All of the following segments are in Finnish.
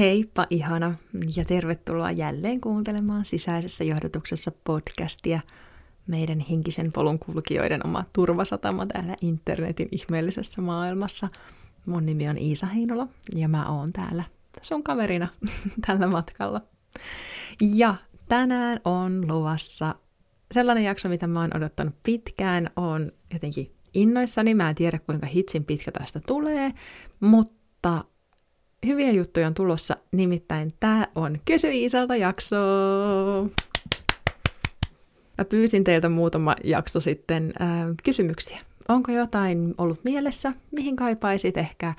Heippa ihana ja tervetuloa jälleen kuuntelemaan sisäisessä johdotuksessa podcastia, meidän henkisen polun kulkijoiden oma turvasatama täällä internetin ihmeellisessä maailmassa. Mun nimi on Iisa Heinola ja mä oon täällä sun kaverina tällä matkalla. Ja tänään on luvassa sellainen jakso, mitä mä oon odottanut pitkään, on jotenkin innoissani. Mä en tiedä, kuinka hitsin pitkä tästä tulee, mutta hyviä juttuja on tulossa, nimittäin tämä on Kysy Iisalta jakso. Mä pyysin teiltä muutama jakso sitten äh, kysymyksiä. Onko jotain ollut mielessä, mihin kaipaisit ehkä äh,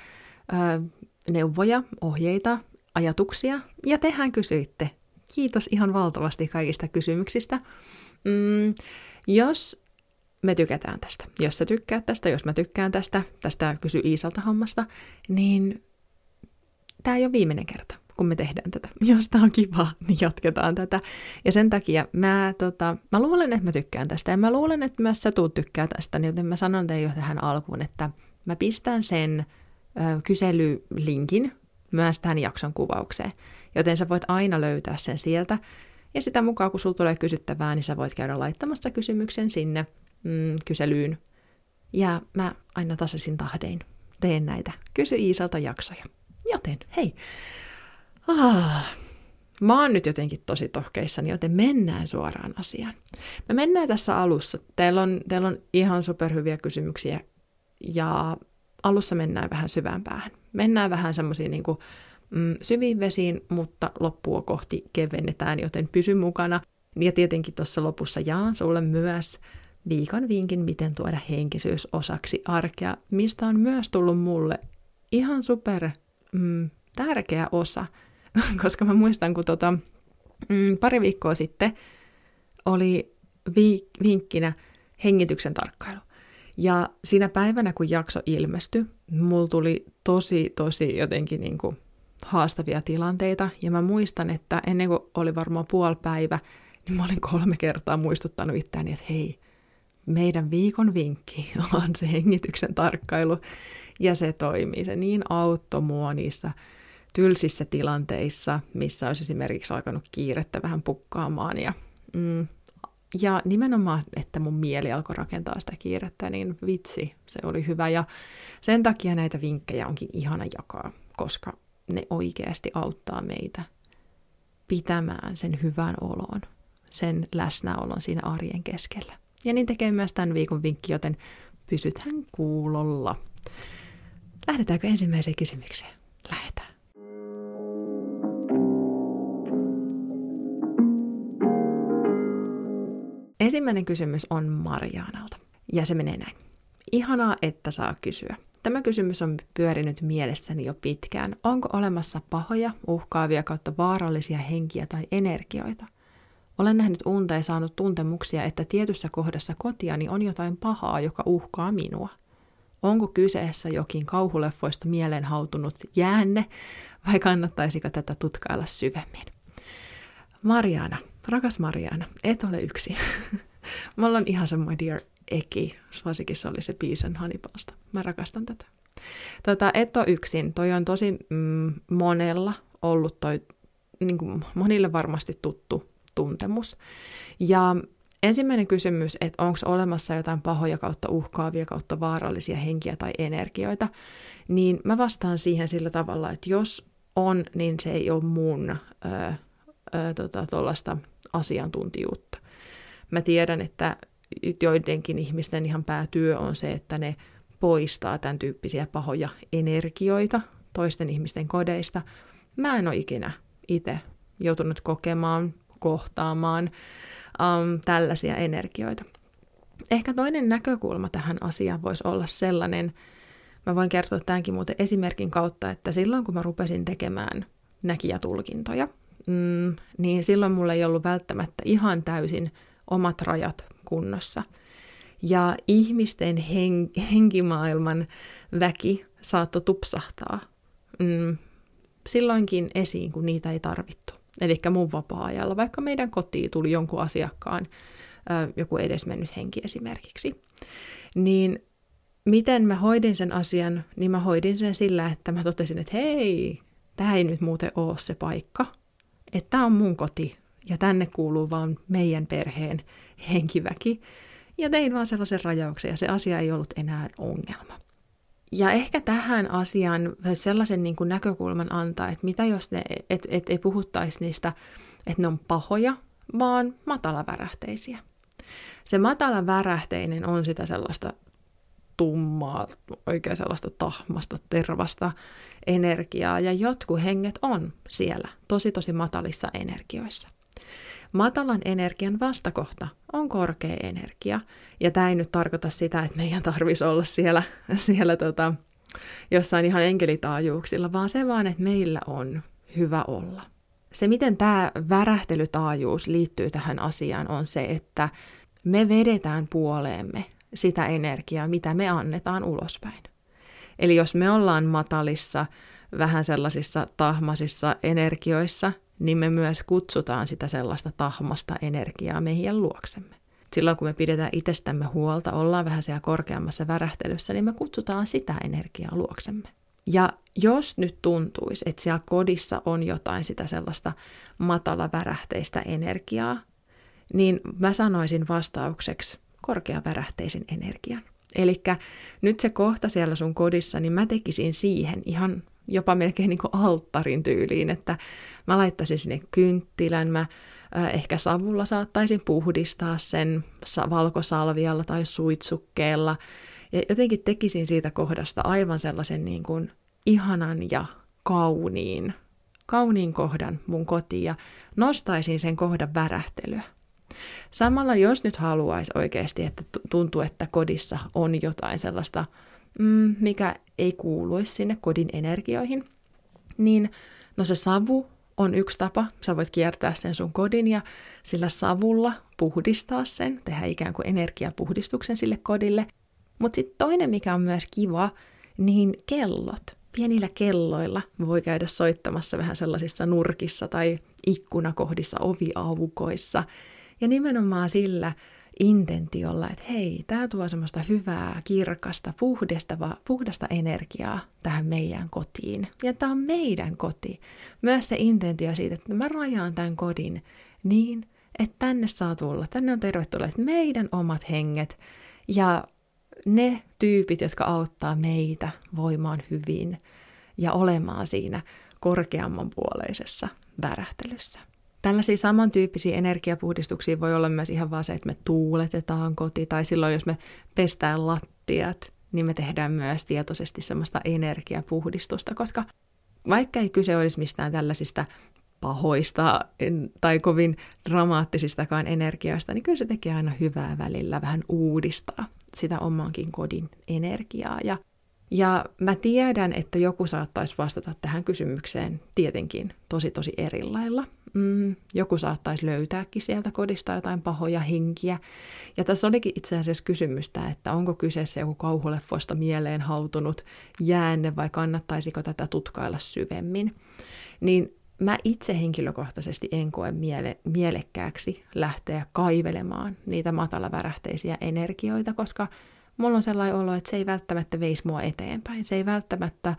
neuvoja, ohjeita, ajatuksia? Ja tehän kysyitte. Kiitos ihan valtavasti kaikista kysymyksistä. Mm, jos me tykätään tästä, jos sä tykkäät tästä, jos mä tykkään tästä, tästä kysy Iisalta hommasta, niin tämä ei ole viimeinen kerta, kun me tehdään tätä. Jos tämä on kiva, niin jatketaan tätä. Ja sen takia mä, tota, mä luulen, että mä tykkään tästä. Ja mä luulen, että myös sä tuut tykkää tästä. Joten mä sanon teille jo tähän alkuun, että mä pistän sen ö, kyselylinkin myös tähän jakson kuvaukseen. Joten sä voit aina löytää sen sieltä. Ja sitä mukaan, kun sulla tulee kysyttävää, niin sä voit käydä laittamassa kysymyksen sinne mm, kyselyyn. Ja mä aina tasaisin tahdein teen näitä Kysy Iisalta jaksoja. Joten hei, ah, mä oon nyt jotenkin tosi tohkeissani, joten mennään suoraan asiaan. Me mennään tässä alussa. Teillä on, teillä on ihan superhyviä kysymyksiä ja alussa mennään vähän syvään päähän. Mennään vähän semmoisiin niin mm, syviin vesiin, mutta loppua kohti kevennetään, joten pysy mukana. Ja tietenkin tuossa lopussa jaan sulle myös viikon vinkin, miten tuoda henkisyys osaksi arkea, mistä on myös tullut mulle ihan super mm, tärkeä osa, koska mä muistan, kun tota, mm, pari viikkoa sitten oli vi- vinkkinä hengityksen tarkkailu. Ja siinä päivänä, kun jakso ilmestyi, mulla tuli tosi, tosi jotenkin niin kuin haastavia tilanteita. Ja mä muistan, että ennen kuin oli varmaan puoli päivä, niin mä olin kolme kertaa muistuttanut itseäni, että hei, meidän viikon vinkki on se hengityksen tarkkailu. Ja se toimii. Se niin auttoi mua niissä tylsissä tilanteissa, missä olisi esimerkiksi alkanut kiirettä vähän pukkaamaan. Ja, mm, ja nimenomaan, että mun mieli alkoi rakentaa sitä kiirettä, niin vitsi, se oli hyvä. Ja sen takia näitä vinkkejä onkin ihana jakaa, koska ne oikeasti auttaa meitä pitämään sen hyvän olon, sen läsnäolon siinä arjen keskellä. Ja niin tekee myös tämän viikon vinkki, joten pysythän kuulolla. Lähdetäänkö ensimmäiseen kysymykseen? Lähdetään. Ensimmäinen kysymys on Marianalta, ja se menee näin. Ihanaa, että saa kysyä. Tämä kysymys on pyörinyt mielessäni jo pitkään. Onko olemassa pahoja, uhkaavia kautta vaarallisia henkiä tai energioita? Olen nähnyt unta ja saanut tuntemuksia, että tietyssä kohdassa kotiani on jotain pahaa, joka uhkaa minua. Onko kyseessä jokin kauhuleffoista mieleen hautunut jäänne vai kannattaisiko tätä tutkailla syvemmin? Mariana, rakas Mariana, et ole yksin. Mulla on ihan semmoinen Dear Eki, se oli se biisen Hanipalsta. Mä rakastan tätä. Tota, et ole yksin. Toi on tosi mm, monella ollut toi, niin kuin monille varmasti tuttu tuntemus. Ja Ensimmäinen kysymys, että onko olemassa jotain pahoja kautta uhkaavia kautta vaarallisia henkiä tai energioita, niin mä vastaan siihen sillä tavalla, että jos on, niin se ei ole mun ö, ö, tota, asiantuntijuutta. Mä tiedän, että joidenkin ihmisten ihan päätyö on se, että ne poistaa tämän tyyppisiä pahoja energioita toisten ihmisten kodeista. Mä en ole ikinä itse joutunut kokemaan, kohtaamaan um, tällaisia energioita. Ehkä toinen näkökulma tähän asiaan voisi olla sellainen, mä voin kertoa tämänkin muuten esimerkin kautta, että silloin kun mä rupesin tekemään näkijätulkintoja, mm, niin silloin mulla ei ollut välttämättä ihan täysin omat rajat kunnossa. Ja ihmisten hen- henkimaailman väki saattoi tupsahtaa mm, silloinkin esiin, kun niitä ei tarvittu eli mun vapaa-ajalla, vaikka meidän kotiin tuli jonkun asiakkaan joku edesmennyt henki esimerkiksi. Niin miten mä hoidin sen asian, niin mä hoidin sen sillä, että mä totesin, että hei, tämä ei nyt muuten ole se paikka, että tämä on mun koti ja tänne kuuluu vaan meidän perheen henkiväki. Ja tein vaan sellaisen rajauksen ja se asia ei ollut enää ongelma. Ja ehkä tähän asiaan sellaisen niin kuin näkökulman antaa, että mitä jos ne, et, et ei puhuttaisi niistä, että ne on pahoja, vaan matalavärähteisiä. Se matalavärähteinen on sitä sellaista tummaa, oikein sellaista tahmasta, tervasta energiaa, ja jotkut henget on siellä tosi tosi matalissa energioissa. Matalan energian vastakohta on korkea energia. Ja tämä ei nyt tarkoita sitä, että meidän tarvitsisi olla siellä, siellä tota, jossain ihan enkelitaajuuksilla, vaan se vaan, että meillä on hyvä olla. Se, miten tämä värähtelytaajuus liittyy tähän asiaan, on se, että me vedetään puoleemme sitä energiaa, mitä me annetaan ulospäin. Eli jos me ollaan matalissa, vähän sellaisissa tahmasissa energioissa, niin me myös kutsutaan sitä sellaista tahmasta energiaa meidän luoksemme. Silloin kun me pidetään itsestämme huolta, ollaan vähän siellä korkeammassa värähtelyssä, niin me kutsutaan sitä energiaa luoksemme. Ja jos nyt tuntuisi, että siellä kodissa on jotain sitä sellaista matala värähteistä energiaa, niin mä sanoisin vastaukseksi korkeavärähteisen energian. Eli nyt se kohta siellä sun kodissa, niin mä tekisin siihen ihan jopa melkein niin kuin alttarin tyyliin, että mä laittaisin sinne kynttilän, mä ehkä savulla saattaisin puhdistaa sen valkosalvialla tai suitsukkeella. Ja jotenkin tekisin siitä kohdasta aivan sellaisen niin kuin ihanan ja kauniin, kauniin kohdan mun kotiin ja nostaisin sen kohdan värähtelyä. Samalla jos nyt haluaisi oikeasti, että tuntuu, että kodissa on jotain sellaista, mm, mikä ei kuuluisi sinne kodin energioihin, niin no se savu on yksi tapa. Sä voit kiertää sen sun kodin ja sillä savulla puhdistaa sen, tehdä ikään kuin energiapuhdistuksen sille kodille. Mutta sitten toinen, mikä on myös kiva, niin kellot. Pienillä kelloilla voi käydä soittamassa vähän sellaisissa nurkissa tai ikkunakohdissa, oviaukoissa. Ja nimenomaan sillä intentiolla, että hei, tämä tuo semmoista hyvää, kirkasta, puhdasta, puhdasta energiaa tähän meidän kotiin. Ja tämä on meidän koti. Myös se intentio siitä, että mä rajaan tämän kodin niin, että tänne saa tulla, tänne on tervetulleet meidän omat henget ja ne tyypit, jotka auttaa meitä voimaan hyvin ja olemaan siinä korkeamman puoleisessa värähtelyssä. Tällaisia samantyyppisiä energiapuhdistuksia voi olla myös ihan vaan se, että me tuuletetaan koti, tai silloin jos me pestään lattiat, niin me tehdään myös tietoisesti semmoista energiapuhdistusta, koska vaikka ei kyse olisi mistään tällaisista pahoista tai kovin dramaattisistakaan energioista, niin kyllä se tekee aina hyvää välillä vähän uudistaa sitä omankin kodin energiaa. Ja, ja mä tiedän, että joku saattaisi vastata tähän kysymykseen tietenkin tosi tosi eri lailla mm, joku saattaisi löytääkin sieltä kodista jotain pahoja henkiä. Ja tässä olikin itse asiassa kysymystä, että onko kyseessä joku kauhuleffoista mieleen hautunut jäänne vai kannattaisiko tätä tutkailla syvemmin. Niin mä itse henkilökohtaisesti en koe miele- mielekkääksi lähteä kaivelemaan niitä matalavärähteisiä energioita, koska mulla on sellainen olo, että se ei välttämättä veisi mua eteenpäin. Se ei välttämättä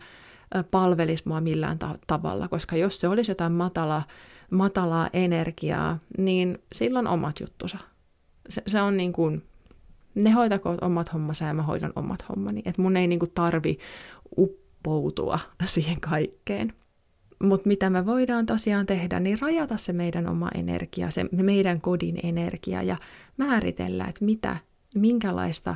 palvelisi mua millään ta- tavalla, koska jos se olisi jotain matala matalaa energiaa, niin silloin omat juttusa. Se, se on niin kuin, ne hoitakoot omat hommansa ja mä hoidan omat hommani. Että mun ei niin kuin tarvi uppoutua siihen kaikkeen. Mutta mitä me voidaan tosiaan tehdä, niin rajata se meidän oma energia, se meidän kodin energia ja määritellä, että mitä, minkälaista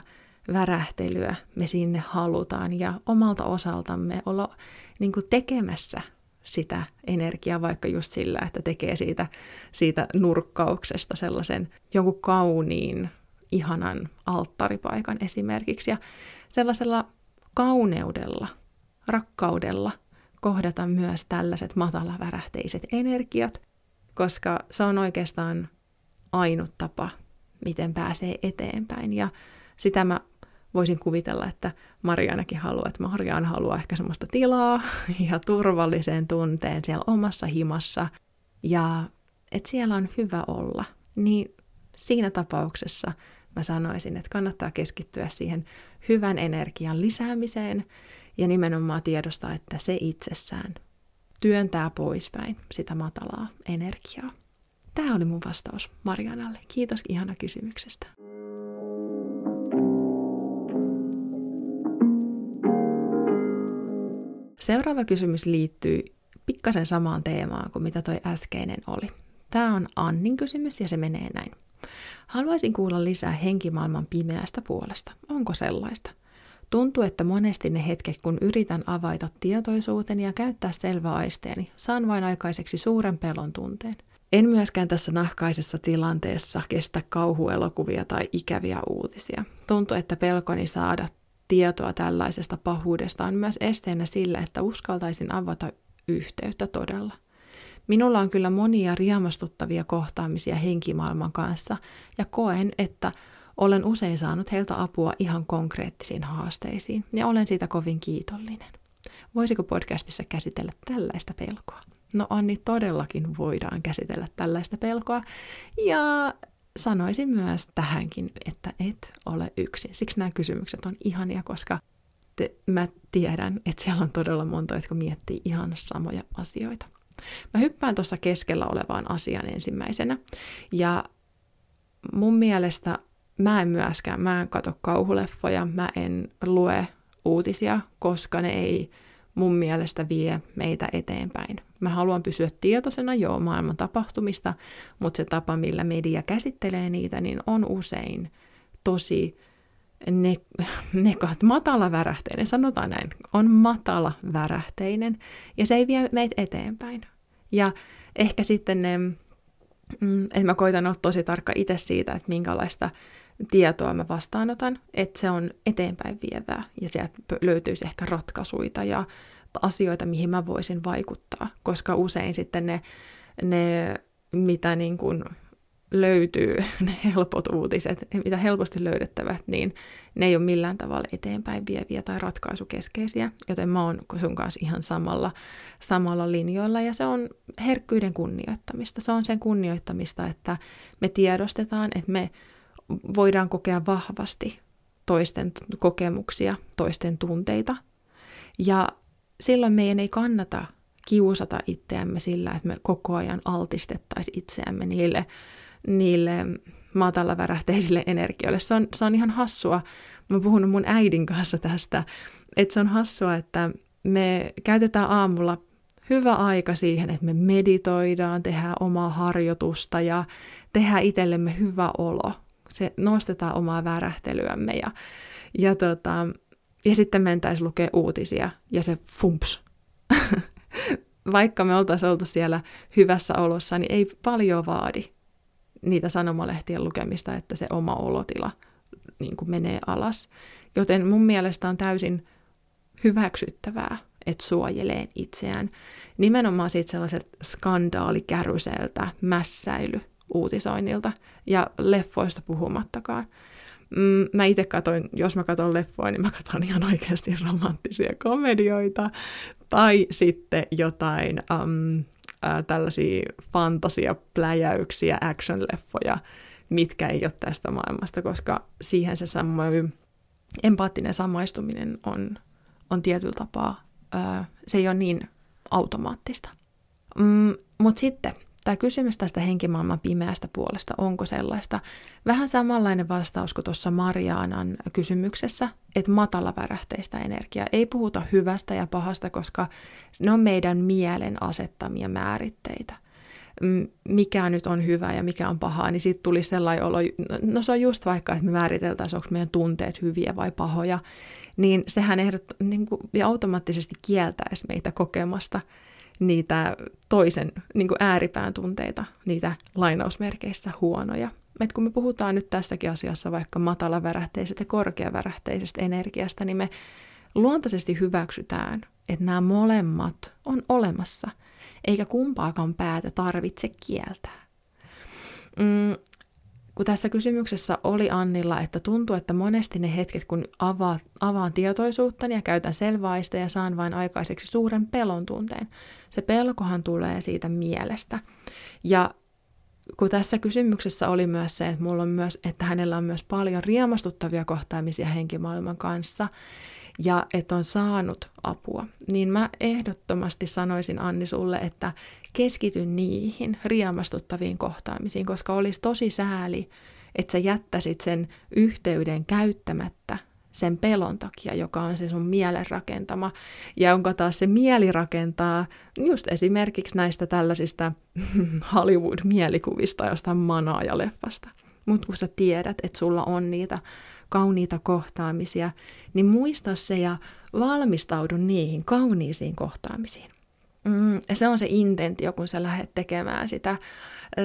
värähtelyä me sinne halutaan ja omalta osaltamme olla niin kuin tekemässä sitä energiaa vaikka just sillä, että tekee siitä, siitä nurkkauksesta sellaisen jonkun kauniin, ihanan alttaripaikan esimerkiksi. Ja sellaisella kauneudella, rakkaudella kohdata myös tällaiset matalavärähteiset energiat, koska se on oikeastaan ainut tapa, miten pääsee eteenpäin. Ja sitä mä voisin kuvitella, että Marianakin haluaa, että Mariana haluaa ehkä semmoista tilaa ja turvalliseen tunteen siellä omassa himassa ja että siellä on hyvä olla, niin siinä tapauksessa mä sanoisin, että kannattaa keskittyä siihen hyvän energian lisäämiseen ja nimenomaan tiedostaa, että se itsessään työntää poispäin sitä matalaa energiaa. Tämä oli mun vastaus Marianalle. Kiitos ihana kysymyksestä. Seuraava kysymys liittyy pikkasen samaan teemaan kuin mitä toi äskeinen oli. Tämä on Annin kysymys ja se menee näin. Haluaisin kuulla lisää henkimaailman pimeästä puolesta. Onko sellaista? Tuntuu, että monesti ne hetket, kun yritän avaita tietoisuuteni ja käyttää selvä aisteeni, saan vain aikaiseksi suuren pelon tunteen. En myöskään tässä nahkaisessa tilanteessa kestä kauhuelokuvia tai ikäviä uutisia. Tuntuu, että pelkoni saada tietoa tällaisesta pahuudesta on myös esteenä sillä, että uskaltaisin avata yhteyttä todella. Minulla on kyllä monia riemastuttavia kohtaamisia henkimaailman kanssa ja koen, että olen usein saanut heiltä apua ihan konkreettisiin haasteisiin ja olen siitä kovin kiitollinen. Voisiko podcastissa käsitellä tällaista pelkoa? No Anni, todellakin voidaan käsitellä tällaista pelkoa. Ja sanoisin myös tähänkin, että et ole yksin. Siksi nämä kysymykset on ihania, koska te, mä tiedän, että siellä on todella monta, jotka miettii ihan samoja asioita. Mä hyppään tuossa keskellä olevaan asian ensimmäisenä. Ja mun mielestä mä en myöskään, mä en katso kauhuleffoja, mä en lue uutisia, koska ne ei mun mielestä vie meitä eteenpäin. Mä haluan pysyä tietoisena jo maailman tapahtumista, mutta se tapa, millä media käsittelee niitä, niin on usein tosi ne, nekat, matala värähteinen, sanotaan näin, on matala värähteinen, ja se ei vie meitä eteenpäin. Ja ehkä sitten ne, mm, että mä koitan olla tosi tarkka itse siitä, että minkälaista tietoa mä vastaanotan, että se on eteenpäin vievää ja sieltä löytyisi ehkä ratkaisuja ja asioita, mihin mä voisin vaikuttaa, koska usein sitten ne, ne mitä niin kuin löytyy, ne helpot uutiset, mitä helposti löydettävät, niin ne ei ole millään tavalla eteenpäin vieviä tai ratkaisukeskeisiä, joten mä oon sun kanssa ihan samalla, samalla linjoilla, ja se on herkkyyden kunnioittamista. Se on sen kunnioittamista, että me tiedostetaan, että me voidaan kokea vahvasti toisten kokemuksia, toisten tunteita. Ja silloin meidän ei kannata kiusata itseämme sillä, että me koko ajan altistettaisiin itseämme niille, niille matalavärähteisille energioille. Se on, se on ihan hassua. Mä oon puhunut mun äidin kanssa tästä, että se on hassua, että me käytetään aamulla hyvä aika siihen, että me meditoidaan, tehdään omaa harjoitusta ja tehdään itsellemme hyvä olo se nostetaan omaa värähtelyämme ja, ja, tota, ja sitten mentäisiin lukea uutisia ja se fumps. Vaikka me oltaisiin oltu siellä hyvässä olossa, niin ei paljon vaadi niitä sanomalehtien lukemista, että se oma olotila niin kuin menee alas. Joten mun mielestä on täysin hyväksyttävää, että suojelee itseään. Nimenomaan siitä sellaiset skandaalikäryseltä, mässäily, uutisoinnilta ja leffoista puhumattakaan. Mm, mä itse katoin, jos mä katson leffoja, niin mä katson ihan oikeasti romanttisia komedioita tai sitten jotain um, äh, tällaisia fantasiapläjäyksiä, action-leffoja, mitkä ei ole tästä maailmasta, koska siihen se samoin empaattinen samaistuminen on, on tietyllä tapaa, äh, se ei ole niin automaattista. Mm, Mutta sitten Tämä kysymys tästä henkimaailman pimeästä puolesta, onko sellaista? Vähän samanlainen vastaus kuin tuossa Mariaanan kysymyksessä, että matala värähteistä energiaa. Ei puhuta hyvästä ja pahasta, koska ne on meidän mielen asettamia määritteitä. Mikä nyt on hyvä ja mikä on pahaa, niin sitten tuli sellainen olo, no se on just vaikka, että me määriteltäisiin, onko meidän tunteet hyviä vai pahoja, niin sehän ehdot, niin kuin, ja automaattisesti kieltäisi meitä kokemasta – niitä toisen niin kuin ääripään tunteita, niitä lainausmerkeissä huonoja. Et kun me puhutaan nyt tässäkin asiassa vaikka matalavärähteisestä ja korkeavärähteisestä energiasta, niin me luontaisesti hyväksytään, että nämä molemmat on olemassa, eikä kumpaakaan päätä tarvitse kieltää. Mm, kun tässä kysymyksessä oli Annilla, että tuntuu, että monesti ne hetket, kun avaa, avaan tietoisuuttani ja käytän selvaista ja saan vain aikaiseksi suuren pelon tunteen. Se pelkohan tulee siitä mielestä. Ja kun tässä kysymyksessä oli myös se, että, mulla on myös, että hänellä on myös paljon riemastuttavia kohtaamisia henkimaailman kanssa, ja että on saanut apua, niin mä ehdottomasti sanoisin Anni sulle, että keskity niihin riemastuttaviin kohtaamisiin, koska olisi tosi sääli, että sä jättäisit sen yhteyden käyttämättä sen pelon takia, joka on se sun mielen rakentama, ja jonka taas se mieli rakentaa just esimerkiksi näistä tällaisista Hollywood-mielikuvista jostain manaaja-leffasta. Mutta kun sä tiedät, että sulla on niitä kauniita kohtaamisia, niin muista se ja valmistaudu niihin kauniisiin kohtaamisiin. Mm, se on se intentio, kun sä lähdet tekemään sitä,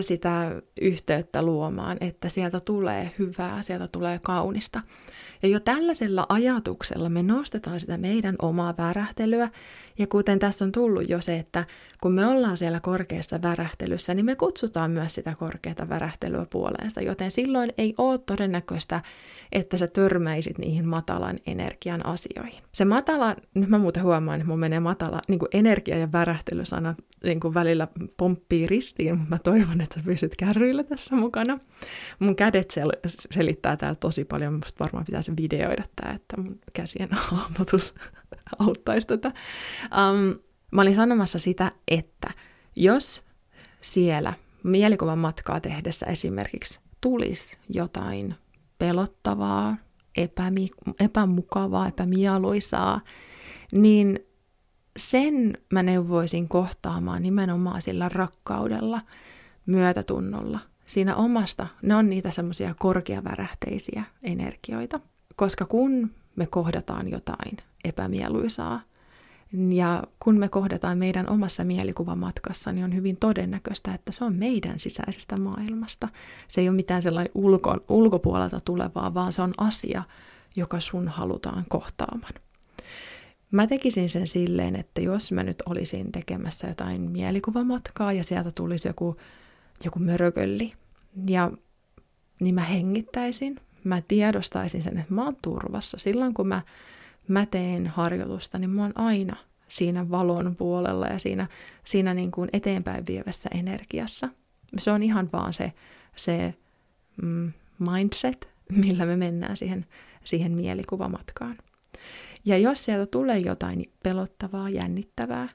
sitä yhteyttä luomaan, että sieltä tulee hyvää, sieltä tulee kaunista. Ja jo tällaisella ajatuksella me nostetaan sitä meidän omaa värähtelyä. Ja kuten tässä on tullut jo se, että kun me ollaan siellä korkeassa värähtelyssä, niin me kutsutaan myös sitä korkeata värähtelyä puoleensa. Joten silloin ei ole todennäköistä, että sä törmäisit niihin matalan energian asioihin. Se matala, nyt mä muuten huomaan, että mun menee matala, niin kuin energia ja värähtelysanat niin kuin välillä pomppii ristiin, mutta mä toivon, että sä pysyt kärryillä tässä mukana. Mun kädet sel- selittää täällä tosi paljon, musta varmaan pitäisi videoida tämä, että mun käsien hahmotus auttaisi tätä. Um, mä olin sanomassa sitä, että jos siellä mielikuvan matkaa tehdessä esimerkiksi tulisi jotain pelottavaa, epämi- epämukavaa, epämieluisaa, niin sen mä neuvoisin kohtaamaan nimenomaan sillä rakkaudella, myötätunnolla, siinä omasta, ne on niitä semmoisia korkeavärähteisiä energioita. Koska kun me kohdataan jotain epämieluisaa, ja kun me kohdataan meidän omassa mielikuvamatkassa, niin on hyvin todennäköistä, että se on meidän sisäisestä maailmasta. Se ei ole mitään sellainen ulko, ulkopuolelta tulevaa, vaan se on asia, joka sun halutaan kohtaamaan. Mä tekisin sen silleen, että jos mä nyt olisin tekemässä jotain mielikuvamatkaa ja sieltä tulisi joku, joku mörökölli, ja, niin mä hengittäisin, mä tiedostaisin sen, että mä oon turvassa. Silloin kun mä mä teen harjoitusta, niin mä oon aina siinä valon puolella ja siinä, siinä niin kuin eteenpäin vievässä energiassa. Se on ihan vaan se, se mm, mindset, millä me mennään siihen, siihen mielikuvamatkaan. Ja jos sieltä tulee jotain pelottavaa, jännittävää,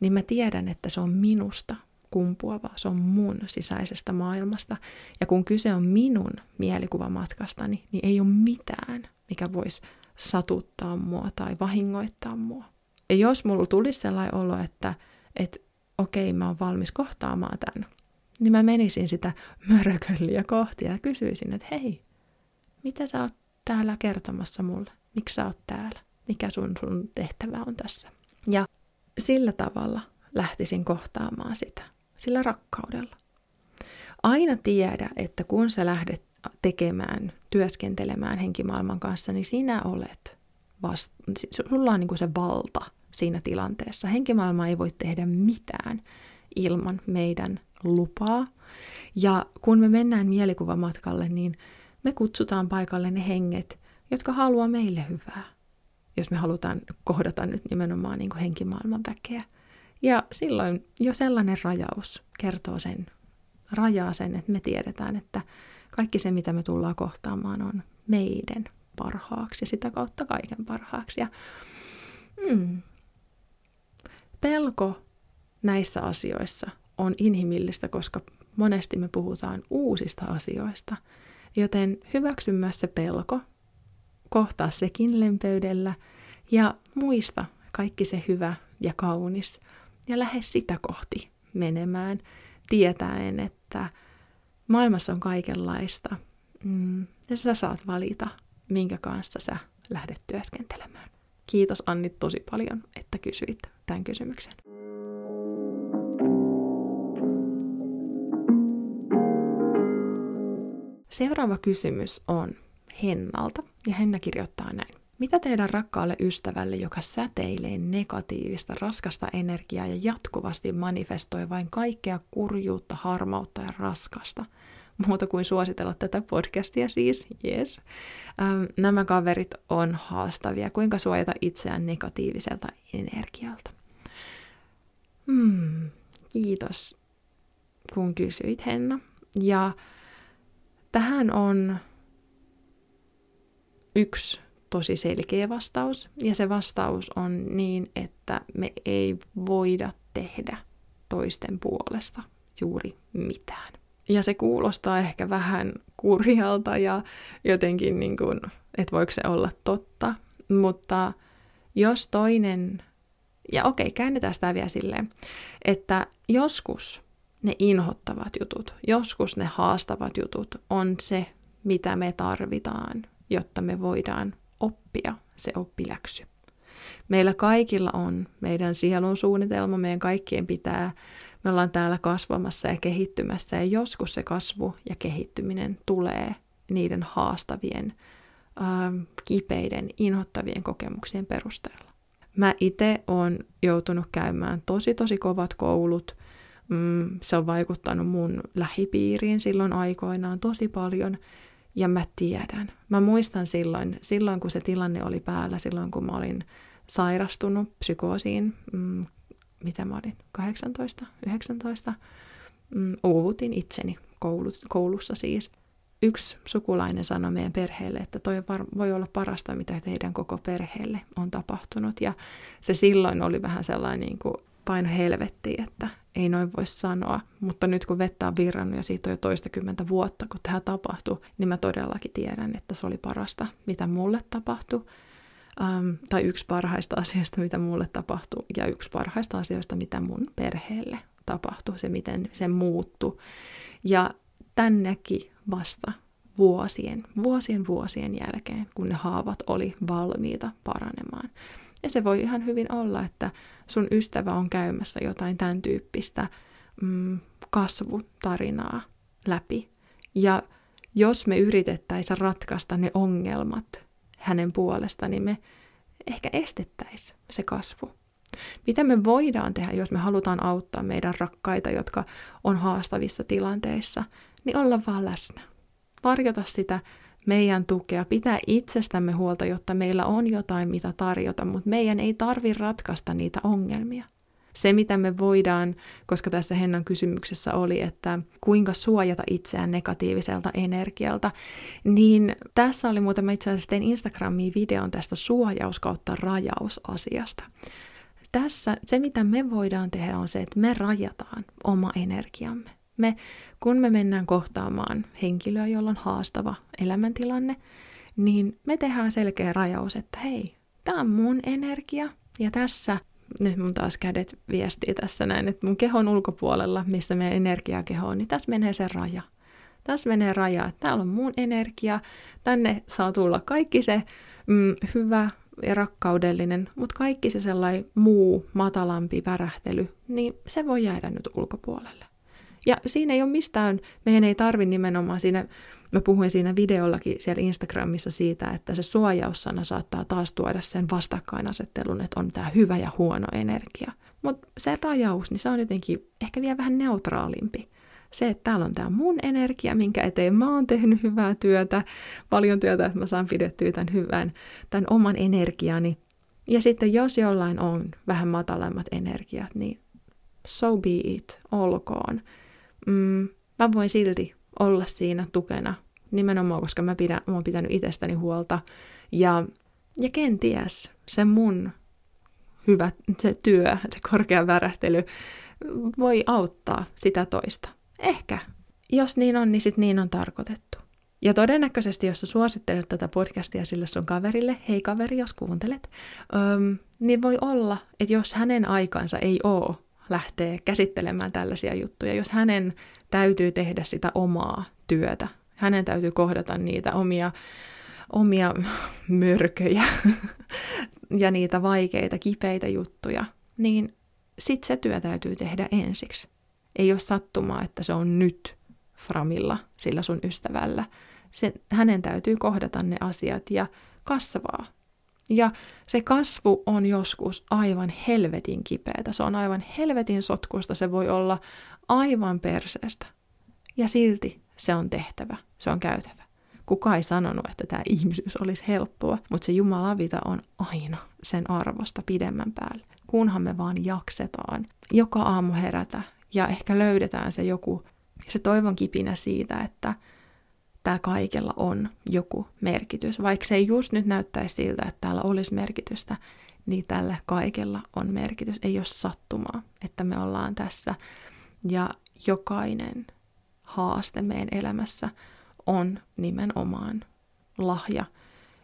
niin mä tiedän, että se on minusta kumpuavaa, se on mun sisäisestä maailmasta. Ja kun kyse on minun mielikuvamatkastani, niin ei ole mitään, mikä voisi satuttaa mua tai vahingoittaa mua. Ja jos mulla tulisi sellainen olo, että, että okei, mä oon valmis kohtaamaan tämän, niin mä menisin sitä mörökölliä kohti ja kysyisin, että hei, mitä sä oot täällä kertomassa mulle? Miksi sä oot täällä? Mikä sun, sun tehtävä on tässä? Ja sillä tavalla lähtisin kohtaamaan sitä, sillä rakkaudella. Aina tiedä, että kun sä lähdet tekemään, työskentelemään henkimaailman kanssa, niin sinä olet vast, sulla on niin kuin se valta siinä tilanteessa. Henkimaailma ei voi tehdä mitään ilman meidän lupaa. Ja kun me mennään mielikuvamatkalle, niin me kutsutaan paikalle ne henget, jotka haluaa meille hyvää, jos me halutaan kohdata nyt nimenomaan niin henkimaailman väkeä. Ja silloin jo sellainen rajaus kertoo sen, rajaa sen, että me tiedetään, että kaikki se, mitä me tullaan kohtaamaan, on meidän parhaaksi ja sitä kautta kaiken parhaaksi. Ja, mm, pelko näissä asioissa on inhimillistä, koska monesti me puhutaan uusista asioista. Joten hyväksy myös se pelko, kohtaa sekin lempeydellä ja muista kaikki se hyvä ja kaunis ja lähde sitä kohti menemään, tietäen, että maailmassa on kaikenlaista. Mm, ja sä saat valita, minkä kanssa sä lähdet työskentelemään. Kiitos Anni tosi paljon, että kysyit tämän kysymyksen. Seuraava kysymys on Hennalta, ja Henna kirjoittaa näin. Mitä tehdään rakkaalle ystävälle, joka säteilee negatiivista, raskasta energiaa ja jatkuvasti manifestoi vain kaikkea kurjuutta, harmautta ja raskasta? Muuta kuin suositella tätä podcastia siis, yes. Ähm, nämä kaverit on haastavia. Kuinka suojata itseään negatiiviselta energialta? Hmm, kiitos, kun kysyit, Henna. Ja tähän on yksi tosi selkeä vastaus. Ja se vastaus on niin, että me ei voida tehdä toisten puolesta juuri mitään. Ja se kuulostaa ehkä vähän kurjalta ja jotenkin, niin kuin, että voiko se olla totta. Mutta jos toinen, ja okei, käännetään sitä vielä silleen, että joskus ne inhottavat jutut, joskus ne haastavat jutut on se, mitä me tarvitaan, jotta me voidaan oppia se oppiläksy. Meillä kaikilla on meidän sielun suunnitelma, meidän kaikkien pitää, me ollaan täällä kasvamassa ja kehittymässä ja joskus se kasvu ja kehittyminen tulee niiden haastavien, ähm, kipeiden, inhottavien kokemuksien perusteella. Mä itse olen joutunut käymään tosi tosi kovat koulut. Mm, se on vaikuttanut mun lähipiiriin silloin aikoinaan tosi paljon. Ja mä tiedän. Mä muistan silloin, silloin kun se tilanne oli päällä, silloin kun mä olin sairastunut psykoosiin, mm, mitä mä olin, 18, 19, mm, uuvutin itseni koulussa siis yksi sukulainen sanoi meidän perheelle, että toi voi olla parasta, mitä teidän koko perheelle on tapahtunut. Ja se silloin oli vähän sellainen niin kuin paino helvettiin, että ei noin voi sanoa. Mutta nyt kun vettä on virrannut ja siitä on jo toistakymmentä vuotta, kun tämä tapahtui, niin mä todellakin tiedän, että se oli parasta, mitä mulle tapahtui. Um, tai yksi parhaista asioista, mitä mulle tapahtui, ja yksi parhaista asioista, mitä mun perheelle tapahtui, se miten se muuttui. Ja tännekin vasta vuosien, vuosien vuosien jälkeen, kun ne haavat oli valmiita paranemaan. Ja se voi ihan hyvin olla, että sun ystävä on käymässä jotain tämän tyyppistä mm, kasvutarinaa läpi. Ja jos me yritettäisiin ratkaista ne ongelmat hänen puolestaan, niin me ehkä estettäisiin se kasvu. Mitä me voidaan tehdä, jos me halutaan auttaa meidän rakkaita, jotka on haastavissa tilanteissa, niin olla vaan läsnä. Tarjota sitä meidän tukea, pitää itsestämme huolta, jotta meillä on jotain, mitä tarjota, mutta meidän ei tarvi ratkaista niitä ongelmia. Se, mitä me voidaan, koska tässä Hennan kysymyksessä oli, että kuinka suojata itseään negatiiviselta energialta, niin tässä oli muuten, mä itse asiassa tein Instagramiin videon tästä suojaus kautta rajausasiasta. Tässä se, mitä me voidaan tehdä, on se, että me rajataan oma energiamme. Me, kun me mennään kohtaamaan henkilöä, jolla on haastava elämäntilanne, niin me tehdään selkeä rajaus, että hei, tämä on mun energia ja tässä, nyt mun taas kädet viestii tässä näin, että mun kehon ulkopuolella, missä meidän energiakeho on, niin tässä menee se raja. Tässä menee raja, että täällä on mun energia, tänne saa tulla kaikki se mm, hyvä ja rakkaudellinen, mutta kaikki se sellainen muu, matalampi värähtely, niin se voi jäädä nyt ulkopuolelle. Ja siinä ei ole mistään, meidän ei tarvi nimenomaan siinä, mä puhuin siinä videollakin siellä Instagramissa siitä, että se suojaussana saattaa taas tuoda sen vastakkainasettelun, että on tämä hyvä ja huono energia. Mutta se rajaus, niin se on jotenkin ehkä vielä vähän neutraalimpi. Se, että täällä on tämä mun energia, minkä eteen mä oon tehnyt hyvää työtä, paljon työtä, että mä saan pidettyä tämän hyvän, tämän oman energiani. Ja sitten jos jollain on vähän matalammat energiat, niin so be it, olkoon mm, mä voin silti olla siinä tukena nimenomaan, koska mä, pidän, mä oon pitänyt itsestäni huolta. Ja, ja kenties se mun hyvä se työ, se korkea värähtely voi auttaa sitä toista. Ehkä. Jos niin on, niin sit niin on tarkoitettu. Ja todennäköisesti, jos sä suosittelet tätä podcastia sille sun kaverille, hei kaveri, jos kuuntelet, öm, niin voi olla, että jos hänen aikansa ei ole lähtee käsittelemään tällaisia juttuja, jos hänen täytyy tehdä sitä omaa työtä, hänen täytyy kohdata niitä omia, omia mörköjä ja niitä vaikeita, kipeitä juttuja, niin sit se työ täytyy tehdä ensiksi. Ei ole sattumaa, että se on nyt Framilla, sillä sun ystävällä. Se, hänen täytyy kohdata ne asiat ja kasvaa ja se kasvu on joskus aivan helvetin kipeätä, se on aivan helvetin sotkusta, se voi olla aivan perseestä. Ja silti se on tehtävä, se on käytävä. Kuka ei sanonut, että tämä ihmisyys olisi helppoa, mutta se Jumalavita on aina sen arvosta pidemmän päälle. Kunhan me vaan jaksetaan joka aamu herätä ja ehkä löydetään se joku, se toivon kipinä siitä, että täällä kaikella on joku merkitys. Vaikka se ei just nyt näyttäisi siltä, että täällä olisi merkitystä, niin tällä kaikella on merkitys. Ei ole sattumaa, että me ollaan tässä. Ja jokainen haaste meidän elämässä on nimenomaan lahja,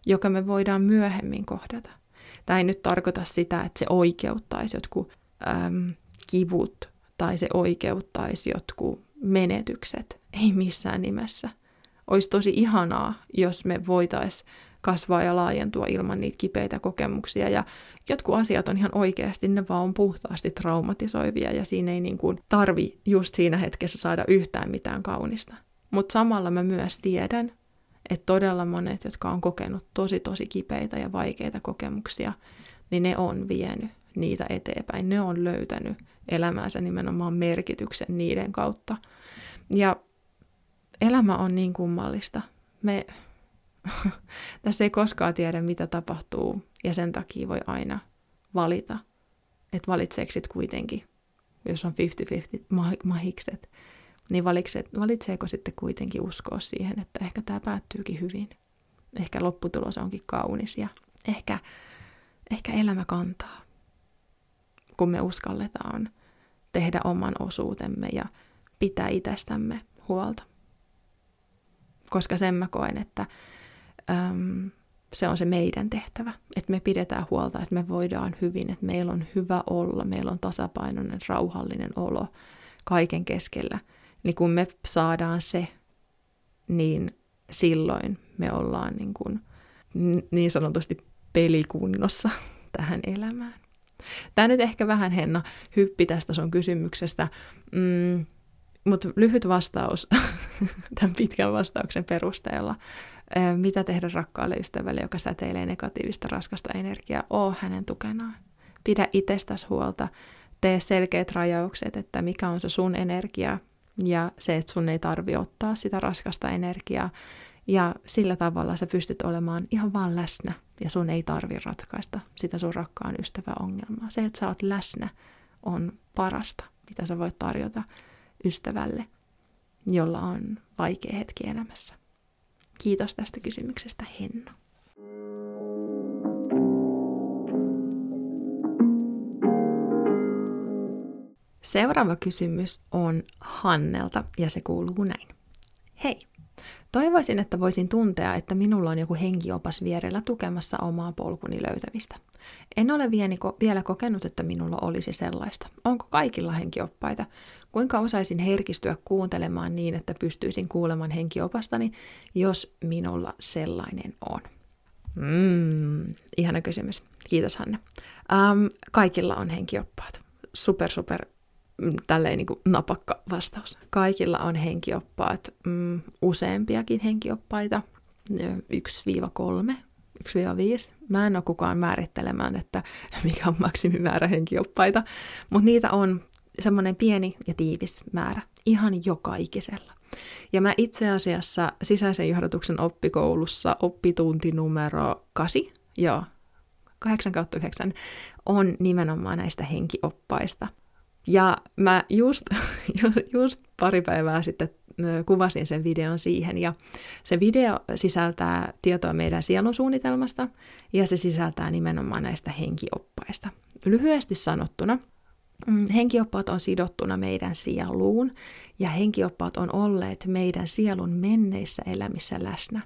joka me voidaan myöhemmin kohdata. Tämä ei nyt tarkoita sitä, että se oikeuttaisi jotkut äm, kivut tai se oikeuttaisi jotkut menetykset. Ei missään nimessä. Olisi tosi ihanaa, jos me voitaisiin kasvaa ja laajentua ilman niitä kipeitä kokemuksia. Ja jotkut asiat on ihan oikeasti, ne vaan on puhtaasti traumatisoivia ja siinä ei niin kuin tarvi just siinä hetkessä saada yhtään mitään kaunista. Mutta samalla mä myös tiedän, että todella monet, jotka on kokenut tosi tosi kipeitä ja vaikeita kokemuksia, niin ne on vienyt niitä eteenpäin. Ne on löytänyt elämäänsä nimenomaan merkityksen niiden kautta. Ja elämä on niin kummallista. Me, tässä ei koskaan tiedä, mitä tapahtuu, ja sen takia voi aina valita, että valitseeko kuitenkin, jos on 50-50 mahikset, niin valitseeko sitten kuitenkin uskoa siihen, että ehkä tämä päättyykin hyvin. Ehkä lopputulos onkin kaunis ja ehkä, ehkä elämä kantaa, kun me uskalletaan tehdä oman osuutemme ja pitää itsestämme huolta. Koska sen mä koen, että äm, se on se meidän tehtävä, että me pidetään huolta, että me voidaan hyvin, että meillä on hyvä olla, meillä on tasapainoinen, rauhallinen olo kaiken keskellä. Niin kun me saadaan se, niin silloin me ollaan niin, kuin, niin sanotusti pelikunnossa tähän elämään. Tämä nyt ehkä vähän Henna hyppi tästä sun kysymyksestä, mm, mutta lyhyt vastaus tämän pitkän vastauksen perusteella. Mitä tehdä rakkaalle ystävälle, joka säteilee negatiivista raskasta energiaa? Oo hänen tukenaan. Pidä itsestäsi huolta. Tee selkeät rajaukset, että mikä on se sun energia ja se, että sun ei tarvi ottaa sitä raskasta energiaa. Ja sillä tavalla sä pystyt olemaan ihan vaan läsnä ja sun ei tarvi ratkaista sitä sun rakkaan ystävän ongelmaa. Se, että sä oot läsnä, on parasta, mitä sä voit tarjota ystävälle, jolla on vaikea hetki elämässä. Kiitos tästä kysymyksestä, Henna. Seuraava kysymys on Hannelta ja se kuuluu näin. Hei! Toivoisin, että voisin tuntea, että minulla on joku henkiopas vierellä tukemassa omaa polkuni löytämistä. En ole vielä kokenut, että minulla olisi sellaista. Onko kaikilla henkioppaita? Kuinka osaisin herkistyä kuuntelemaan niin, että pystyisin kuulemaan henkiopastani, jos minulla sellainen on? Mm, ihana kysymys. Kiitos Hanne. Um, kaikilla on henkioppaat. Super, super tälleen niin kuin napakka vastaus. Kaikilla on henkioppaat, mm, useampiakin henkioppaita, 1-3, 1-5. Mä en ole kukaan määrittelemään, että mikä on maksimimäärä henkioppaita, mutta niitä on semmoinen pieni ja tiivis määrä, ihan joka ikisellä. Ja mä itse asiassa sisäisen johdatuksen oppikoulussa oppitunti numero 8, joo, 8 kautta 9, on nimenomaan näistä henkioppaista. Ja mä just, just pari päivää sitten kuvasin sen videon siihen, ja se video sisältää tietoa meidän sielun suunnitelmasta, ja se sisältää nimenomaan näistä henkioppaista. Lyhyesti sanottuna, Mm, henkioppaat on sidottuna meidän sieluun ja henkioppaat on olleet meidän sielun menneissä elämissä läsnä.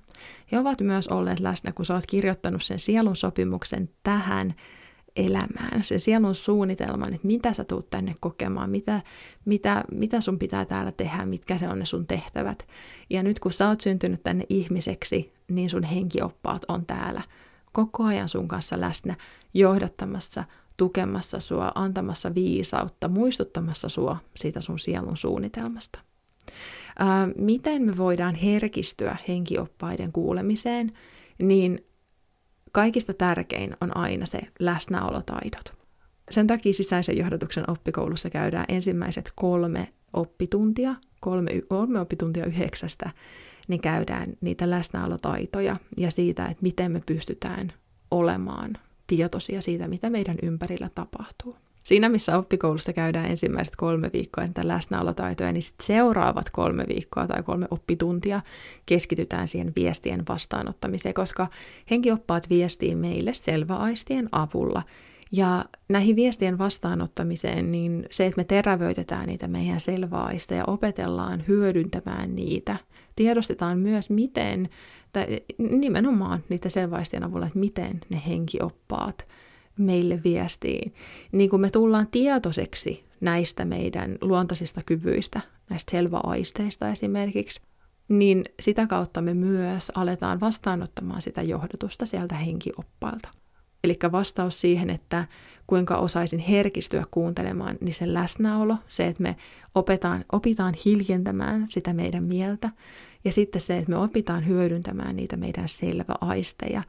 He ovat myös olleet läsnä, kun sä oot kirjoittanut sen sielun sopimuksen tähän elämään, sen sielun suunnitelman, että mitä sä tuut tänne kokemaan, mitä, mitä, mitä sun pitää täällä tehdä, mitkä se on ne sun tehtävät. Ja nyt kun sä oot syntynyt tänne ihmiseksi, niin sun henkioppaat on täällä koko ajan sun kanssa läsnä, johdattamassa, tukemassa sua, antamassa viisautta, muistuttamassa sua siitä sun sielun suunnitelmasta. Miten me voidaan herkistyä henkioppaiden kuulemiseen, niin kaikista tärkein on aina se läsnäolotaidot. Sen takia sisäisen johdatuksen oppikoulussa käydään ensimmäiset kolme oppituntia, kolme, kolme oppituntia yhdeksästä, niin käydään niitä läsnäolotaitoja ja siitä, että miten me pystytään olemaan tietoisia siitä, mitä meidän ympärillä tapahtuu. Siinä, missä oppikoulussa käydään ensimmäiset kolme viikkoa niitä läsnäolotaitoja, niin sit seuraavat kolme viikkoa tai kolme oppituntia keskitytään siihen viestien vastaanottamiseen, koska henkioppaat viestii meille selväaistien avulla. Ja näihin viestien vastaanottamiseen, niin se, että me terävöitetään niitä meidän selväaista ja opetellaan hyödyntämään niitä, tiedostetaan myös miten, tai nimenomaan niiden selväaistien avulla, että miten ne henkioppaat – meille viestiin, niin kun me tullaan tietoiseksi näistä meidän luontaisista kyvyistä, näistä selväaisteista esimerkiksi, niin sitä kautta me myös aletaan vastaanottamaan sitä johdotusta sieltä henkioppailta. Eli vastaus siihen, että kuinka osaisin herkistyä kuuntelemaan, niin se läsnäolo, se, että me opetaan, opitaan hiljentämään sitä meidän mieltä, ja sitten se, että me opitaan hyödyntämään niitä meidän selväaisteja,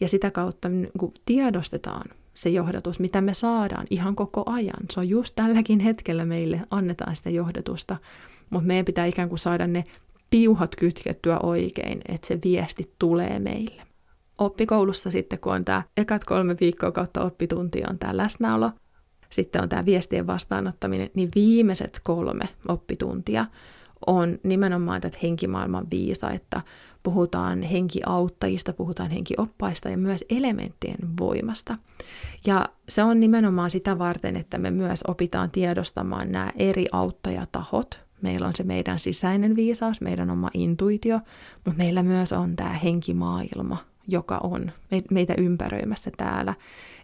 ja sitä kautta niin tiedostetaan se johdatus, mitä me saadaan ihan koko ajan. Se on just tälläkin hetkellä meille annetaan sitä johdatusta, mutta meidän pitää ikään kuin saada ne piuhat kytkettyä oikein, että se viesti tulee meille. Oppikoulussa sitten, kun on tämä ekat kolme viikkoa kautta oppituntia, on tämä läsnäolo, sitten on tämä viestien vastaanottaminen, niin viimeiset kolme oppituntia on nimenomaan tätä henkimaailman viisaita, puhutaan henkiauttajista, puhutaan henkioppaista ja myös elementtien voimasta. Ja se on nimenomaan sitä varten, että me myös opitaan tiedostamaan nämä eri auttajatahot. Meillä on se meidän sisäinen viisaus, meidän oma intuitio, mutta meillä myös on tämä henkimaailma, joka on meitä ympäröimässä täällä.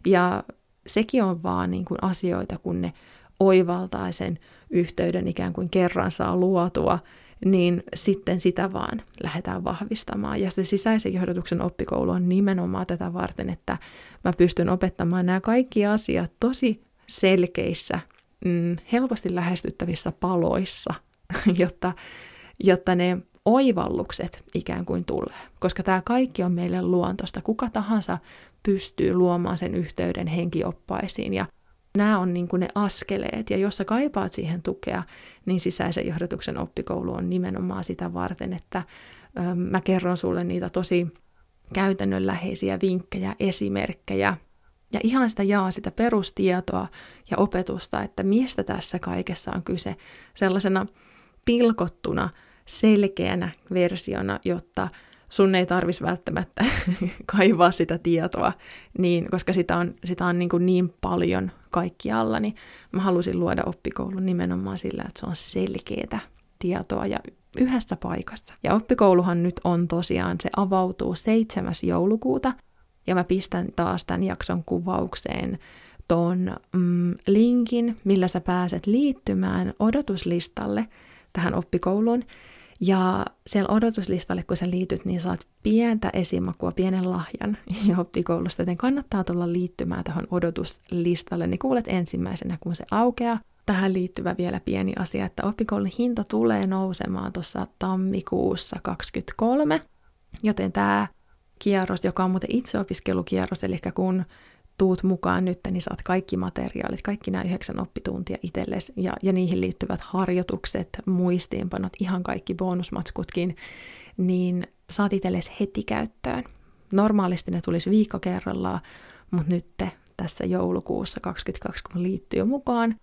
Ja sekin on vaan niin kuin asioita, kun ne oivaltaa sen yhteyden ikään kuin kerran saa luotua, niin sitten sitä vaan lähdetään vahvistamaan. Ja se sisäisen johdatuksen oppikoulu on nimenomaan tätä varten, että mä pystyn opettamaan nämä kaikki asiat tosi selkeissä, mm, helposti lähestyttävissä paloissa, jotta, jotta ne oivallukset ikään kuin tulee. Koska tämä kaikki on meille luontosta. Kuka tahansa pystyy luomaan sen yhteyden henkioppaisiin ja nämä on niin kuin ne askeleet, ja jos sä kaipaat siihen tukea, niin sisäisen johdatuksen oppikoulu on nimenomaan sitä varten, että ö, mä kerron sulle niitä tosi käytännönläheisiä vinkkejä, esimerkkejä, ja ihan sitä jaa sitä perustietoa ja opetusta, että mistä tässä kaikessa on kyse. Sellaisena pilkottuna, selkeänä versiona, jotta sun ei tarvitsisi välttämättä kaivaa sitä tietoa, niin, koska sitä on, sitä on niin, kuin niin paljon kaikkialla, niin mä halusin luoda oppikoulun nimenomaan sillä, että se on selkeää tietoa ja yhdessä paikassa. Ja oppikouluhan nyt on tosiaan, se avautuu 7. joulukuuta, ja mä pistän taas tämän jakson kuvaukseen ton mm, linkin, millä sä pääset liittymään odotuslistalle tähän oppikouluun. Ja siellä odotuslistalle, kun sä liityt, niin saat pientä esimakua, pienen lahjan. Ja oppikoulusta, joten kannattaa tulla liittymään tähän odotuslistalle, niin kuulet ensimmäisenä, kun se aukeaa. Tähän liittyvä vielä pieni asia, että oppikoulun hinta tulee nousemaan tuossa tammikuussa 2023, joten tämä kierros, joka on muuten itseopiskelukierros, eli kun tuut mukaan nyt, niin saat kaikki materiaalit, kaikki nämä yhdeksän oppituntia itsellesi ja, ja niihin liittyvät harjoitukset, muistiinpanot, ihan kaikki bonusmatskutkin, niin saat itsellesi heti käyttöön. Normaalisti ne tulisi viikko kerrallaan, mutta nyt tässä joulukuussa 2020, kun liittyy jo mukaan,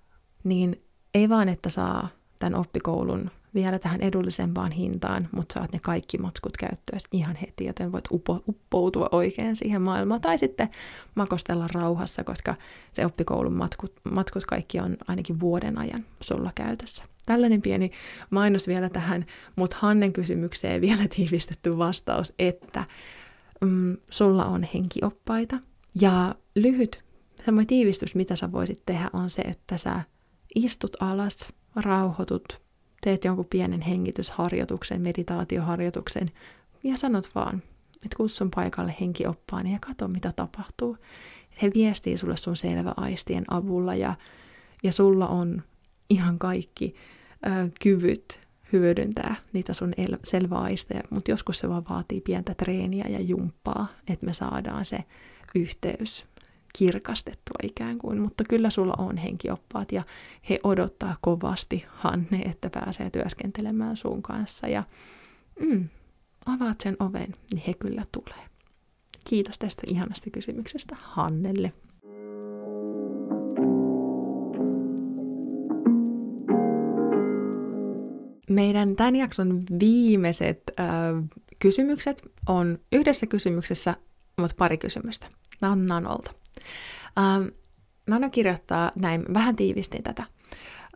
niin ei vaan, että saa tämän oppikoulun vielä tähän edullisempaan hintaan, mutta saat ne kaikki matskut käyttöön ihan heti, joten voit upo, uppoutua oikein siihen maailmaan. Tai sitten makostella rauhassa, koska se oppikoulun matkut, matkut kaikki on ainakin vuoden ajan sulla käytössä. Tällainen pieni mainos vielä tähän, mutta Hannen kysymykseen vielä tiivistetty vastaus, että mm, sulla on henkioppaita. Ja lyhyt semmoinen tiivistys, mitä sä voisit tehdä, on se, että sä istut alas, rauhoitut, teet jonkun pienen hengitysharjoituksen, meditaatioharjoituksen ja sanot vaan, että kutsun paikalle henkioppaan ja katso, mitä tapahtuu. He viestii sulle sun selvä aistien avulla ja, ja sulla on ihan kaikki ö, kyvyt hyödyntää niitä sun el- selväaisteja, mutta joskus se vaan vaatii pientä treeniä ja jumppaa, että me saadaan se yhteys kirkastettua ikään kuin, mutta kyllä sulla on henkioppaat ja he odottaa kovasti, Hanne, että pääsee työskentelemään sun kanssa ja mm, avaat sen oven, niin he kyllä tulee. Kiitos tästä ihanasta kysymyksestä Hannelle. Meidän tämän jakson viimeiset äh, kysymykset on yhdessä kysymyksessä, mutta pari kysymystä. Nannanolta. Ähm, Nano kirjoittaa näin, vähän tiivistin tätä.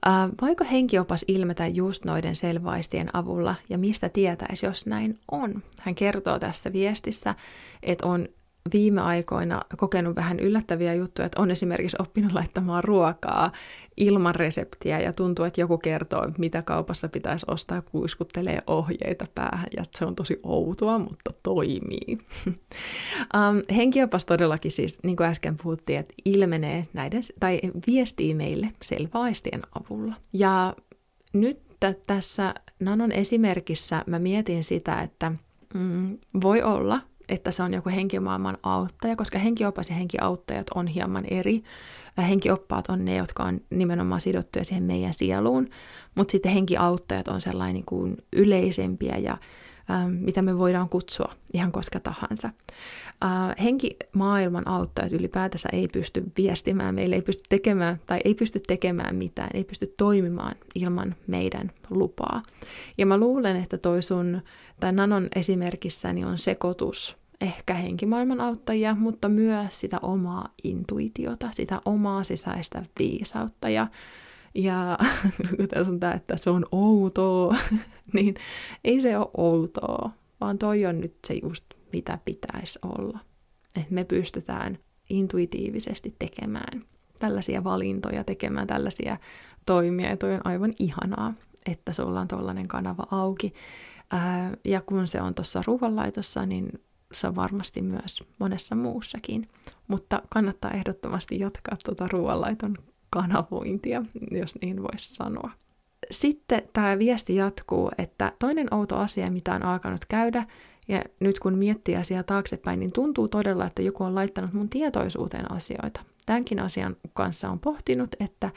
Äh, voiko henkiopas ilmetä just noiden selvaistien avulla ja mistä tietäisi, jos näin on? Hän kertoo tässä viestissä, että on viime aikoina kokenut vähän yllättäviä juttuja, että on esimerkiksi oppinut laittamaan ruokaa ilman reseptiä ja tuntuu, että joku kertoo, mitä kaupassa pitäisi ostaa, kuiskuttelee ohjeita päähän ja se on tosi outoa, mutta toimii. um, henkiopas todellakin siis, niin kuin äsken puhuttiin, että ilmenee näiden, tai viestii meille selvaistien avulla. Ja nyt tässä Nanon esimerkissä mä mietin sitä, että mm, voi olla, että se on joku henkimaailman auttaja, koska henkiopas ja henkiauttajat on hieman eri. Henkioppaat on ne, jotka on nimenomaan sidottuja siihen meidän sieluun, mutta sitten henkiauttajat on sellainen niin kuin yleisempiä ja ähm, mitä me voidaan kutsua ihan koska tahansa. Äh, henkimaailman auttajat ylipäätänsä ei pysty viestimään, meille ei pysty tekemään tai ei pysty tekemään mitään, ei pysty toimimaan ilman meidän lupaa. Ja mä luulen, että toi sun, tai Nanon esimerkissäni on sekoitus ehkä henkimaailman auttajia, mutta myös sitä omaa intuitiota, sitä omaa sisäistä viisautta. Ja, ja kun tässä on tämä, että se on outoa, niin ei se ole outoa, vaan toi on nyt se just mitä pitäisi olla. Että me pystytään intuitiivisesti tekemään tällaisia valintoja, tekemään tällaisia toimia, ja toi on aivan ihanaa, että sulla on tuollainen kanava auki. Ää, ja kun se on tuossa ruoanlaitossa, niin se on varmasti myös monessa muussakin. Mutta kannattaa ehdottomasti jatkaa tuota ruoanlaiton kanavointia, jos niin voisi sanoa. Sitten tämä viesti jatkuu, että toinen outo asia, mitä on alkanut käydä, ja nyt kun miettii asiaa taaksepäin, niin tuntuu todella, että joku on laittanut mun tietoisuuteen asioita. Tämänkin asian kanssa on pohtinut, että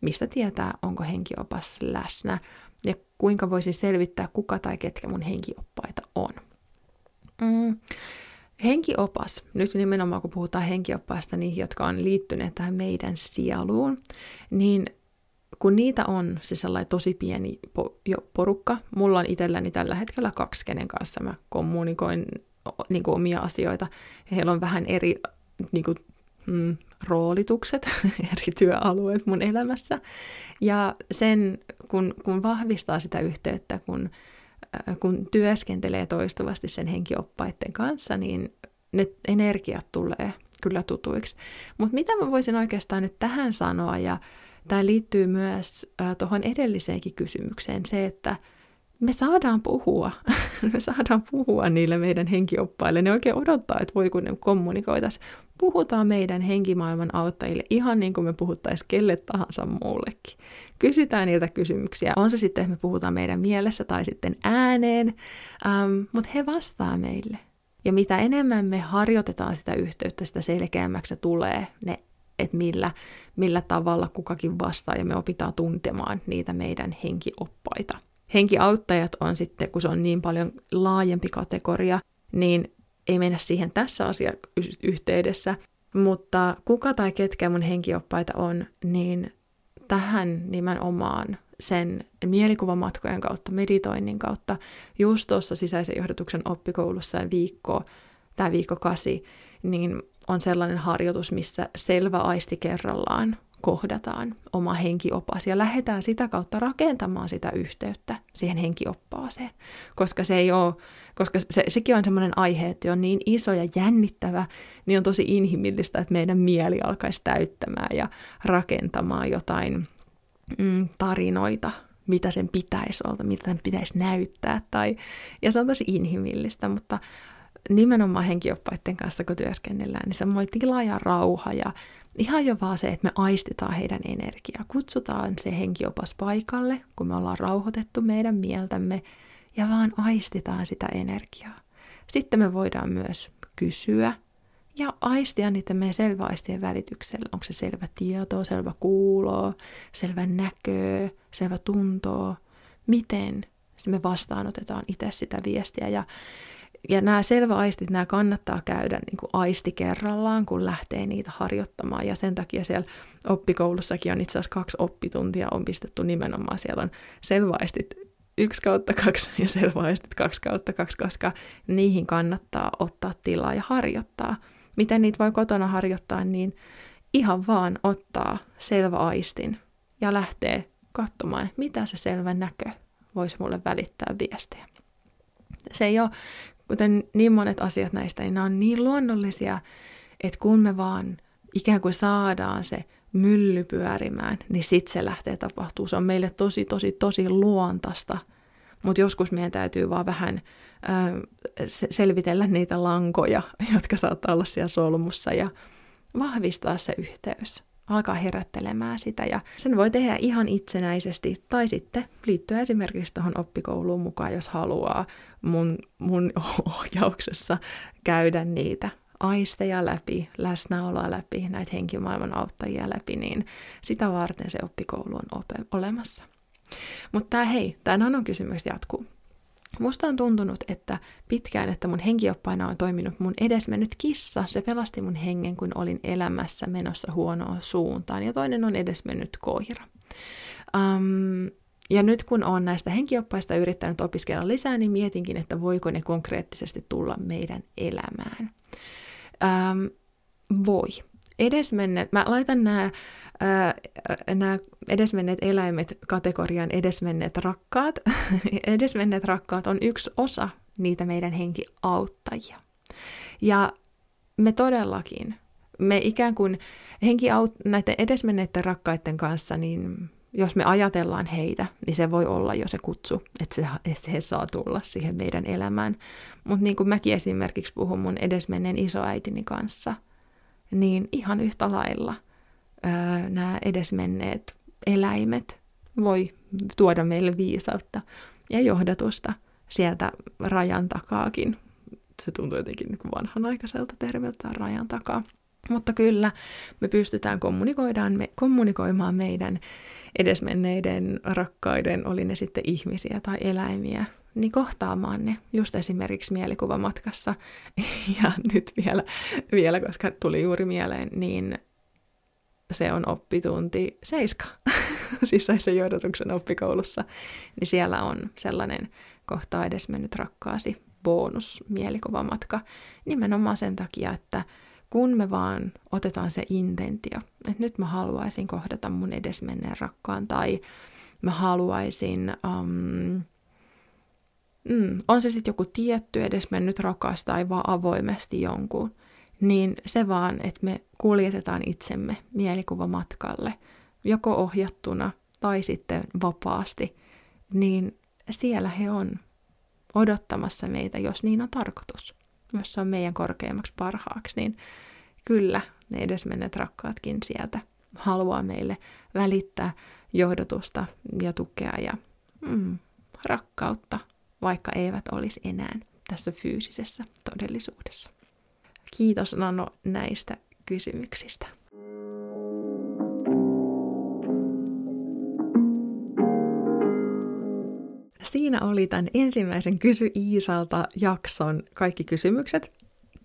mistä tietää, onko henkiopas läsnä ja kuinka voisin selvittää, kuka tai ketkä mun henkioppaita on. Mm. Henkiopas, nyt nimenomaan kun puhutaan henkioppaista, niihin, jotka on liittyneet tähän meidän sieluun, niin kun niitä on se sellainen tosi pieni po- jo porukka, mulla on itselläni tällä hetkellä kaksi, kenen kanssa mä kommunikoin niin kuin omia asioita. Heillä on vähän eri niin kuin, mm, roolitukset, eri työalueet mun elämässä. Ja sen, kun, kun vahvistaa sitä yhteyttä, kun, äh, kun työskentelee toistuvasti sen henkioppaiden kanssa, niin ne energiat tulee kyllä tutuiksi. Mutta mitä mä voisin oikeastaan nyt tähän sanoa ja Tämä liittyy myös äh, tuohon edelliseenkin kysymykseen, se, että me saadaan puhua, me saadaan puhua niille meidän henkioppaille. Ne oikein odottaa, että voi kun ne kommunikoitaisiin. Puhutaan meidän henkimaailman auttajille ihan niin kuin me puhuttaisiin kelle tahansa muullekin. Kysytään niiltä kysymyksiä. On se sitten, että me puhutaan meidän mielessä tai sitten ääneen, ähm, mutta he vastaa meille. Ja mitä enemmän me harjoitetaan sitä yhteyttä, sitä selkeämmäksi se tulee ne että millä, millä tavalla kukakin vastaa ja me opitaan tuntemaan niitä meidän henkioppaita. Henkiauttajat on sitten, kun se on niin paljon laajempi kategoria, niin ei mennä siihen tässä asiayhteydessä, mutta kuka tai ketkä mun henkioppaita on, niin tähän nimenomaan sen mielikuvamatkojen kautta, meditoinnin kautta, just tuossa sisäisen johdatuksen oppikoulussa viikko, tämä viikko kasi, niin on sellainen harjoitus, missä selvä aisti kerrallaan kohdataan oma henkiopas ja lähdetään sitä kautta rakentamaan sitä yhteyttä siihen henkioppaaseen. Koska se ei ole, koska se, sekin on sellainen aihe, että on niin iso ja jännittävä, niin on tosi inhimillistä, että meidän mieli alkaisi täyttämään ja rakentamaan jotain mm, tarinoita, mitä sen pitäisi olla, mitä sen pitäisi näyttää. Tai, ja se on tosi inhimillistä, mutta nimenomaan henkioppaiden kanssa, kun työskennellään, niin semmoinen tila ja rauha ja ihan jo vaan se, että me aistitaan heidän energiaa. Kutsutaan se henkiopas paikalle, kun me ollaan rauhoitettu meidän mieltämme ja vaan aistitaan sitä energiaa. Sitten me voidaan myös kysyä ja aistia niiden meidän selväaistien välityksellä. Onko se selvä tieto, selvä kuulo, selvä näkö, selvä tunto, miten me vastaanotetaan itse sitä viestiä. Ja ja nämä selväaistit, nämä kannattaa käydä niin kuin aisti kerrallaan, kun lähtee niitä harjoittamaan. Ja sen takia siellä oppikoulussakin on itse asiassa kaksi oppituntia on pistetty nimenomaan. Siellä on selväaistit 1 kautta 2 ja selväaistit 2 kautta 2, koska niihin kannattaa ottaa tilaa ja harjoittaa. Miten niitä voi kotona harjoittaa, niin ihan vaan ottaa selvä aistin ja lähtee katsomaan, mitä se selvä näkö voisi mulle välittää viestejä. Se ei ole, kuten niin monet asiat näistä, niin nämä on niin luonnollisia, että kun me vaan ikään kuin saadaan se mylly pyörimään, niin sitten se lähtee tapahtuu. Se on meille tosi, tosi, tosi luontaista. Mutta joskus meidän täytyy vaan vähän ö, selvitellä niitä lankoja, jotka saattaa olla siellä solmussa ja vahvistaa se yhteys. Alkaa herättelemään sitä ja sen voi tehdä ihan itsenäisesti tai sitten liittyä esimerkiksi tuohon oppikouluun mukaan, jos haluaa mun, mun ohjauksessa käydä niitä aisteja läpi, läsnäoloa läpi, näitä henkimaailman auttajia läpi, niin sitä varten se oppikoulu on olemassa. Mutta hei, tämä nanon kysymys jatkuu. Musta on tuntunut, että pitkään, että mun henkioppaina on toiminut mun edesmennyt kissa. Se pelasti mun hengen, kun olin elämässä menossa huonoon suuntaan. Ja toinen on edesmennyt koira. Um, ja nyt kun olen näistä henkioppaista yrittänyt opiskella lisää, niin mietinkin, että voiko ne konkreettisesti tulla meidän elämään. Um, voi. Edesmenneet, mä laitan nämä nämä edesmenneet eläimet kategorian edesmenneet rakkaat. edesmenneet rakkaat on yksi osa niitä meidän henkiauttajia. Ja me todellakin, me ikään kuin henki näiden edesmenneiden rakkaiden kanssa, niin jos me ajatellaan heitä, niin se voi olla jo se kutsu, että, se, että he saa tulla siihen meidän elämään. Mutta niin kuin mäkin esimerkiksi puhun mun edesmenneen isoäitini kanssa, niin ihan yhtä lailla – nämä edesmenneet eläimet voi tuoda meille viisautta ja johdatusta sieltä rajan takaakin. Se tuntuu jotenkin niin vanhanaikaiselta termiltä rajan takaa. Mutta kyllä, me pystytään kommunikoidaan, me, kommunikoimaan meidän edesmenneiden rakkaiden, oli ne sitten ihmisiä tai eläimiä, niin kohtaamaan ne just esimerkiksi mielikuvamatkassa. Ja nyt vielä, vielä koska tuli juuri mieleen, niin se on oppitunti seiska, sisäisen johdatuksen oppikoulussa, niin siellä on sellainen kohta edes mennyt rakkaasi bonus mielikuvamatka. Nimenomaan sen takia, että kun me vaan otetaan se intentio, että nyt mä haluaisin kohdata mun edesmenneen rakkaan tai mä haluaisin, um, mm, on se sitten joku tietty edesmennyt rakas tai vaan avoimesti jonkun, niin se vaan, että me kuljetetaan itsemme mielikuvamatkalle, joko ohjattuna tai sitten vapaasti, niin siellä he on odottamassa meitä, jos niin on tarkoitus. Jos se on meidän korkeammaksi parhaaksi, niin kyllä ne edesmenneet rakkaatkin sieltä haluaa meille välittää johdotusta ja tukea ja mm, rakkautta, vaikka eivät olisi enää tässä fyysisessä todellisuudessa. Kiitos Nano näistä kysymyksistä. Siinä oli tämän ensimmäisen Kysy Iisalta jakson kaikki kysymykset.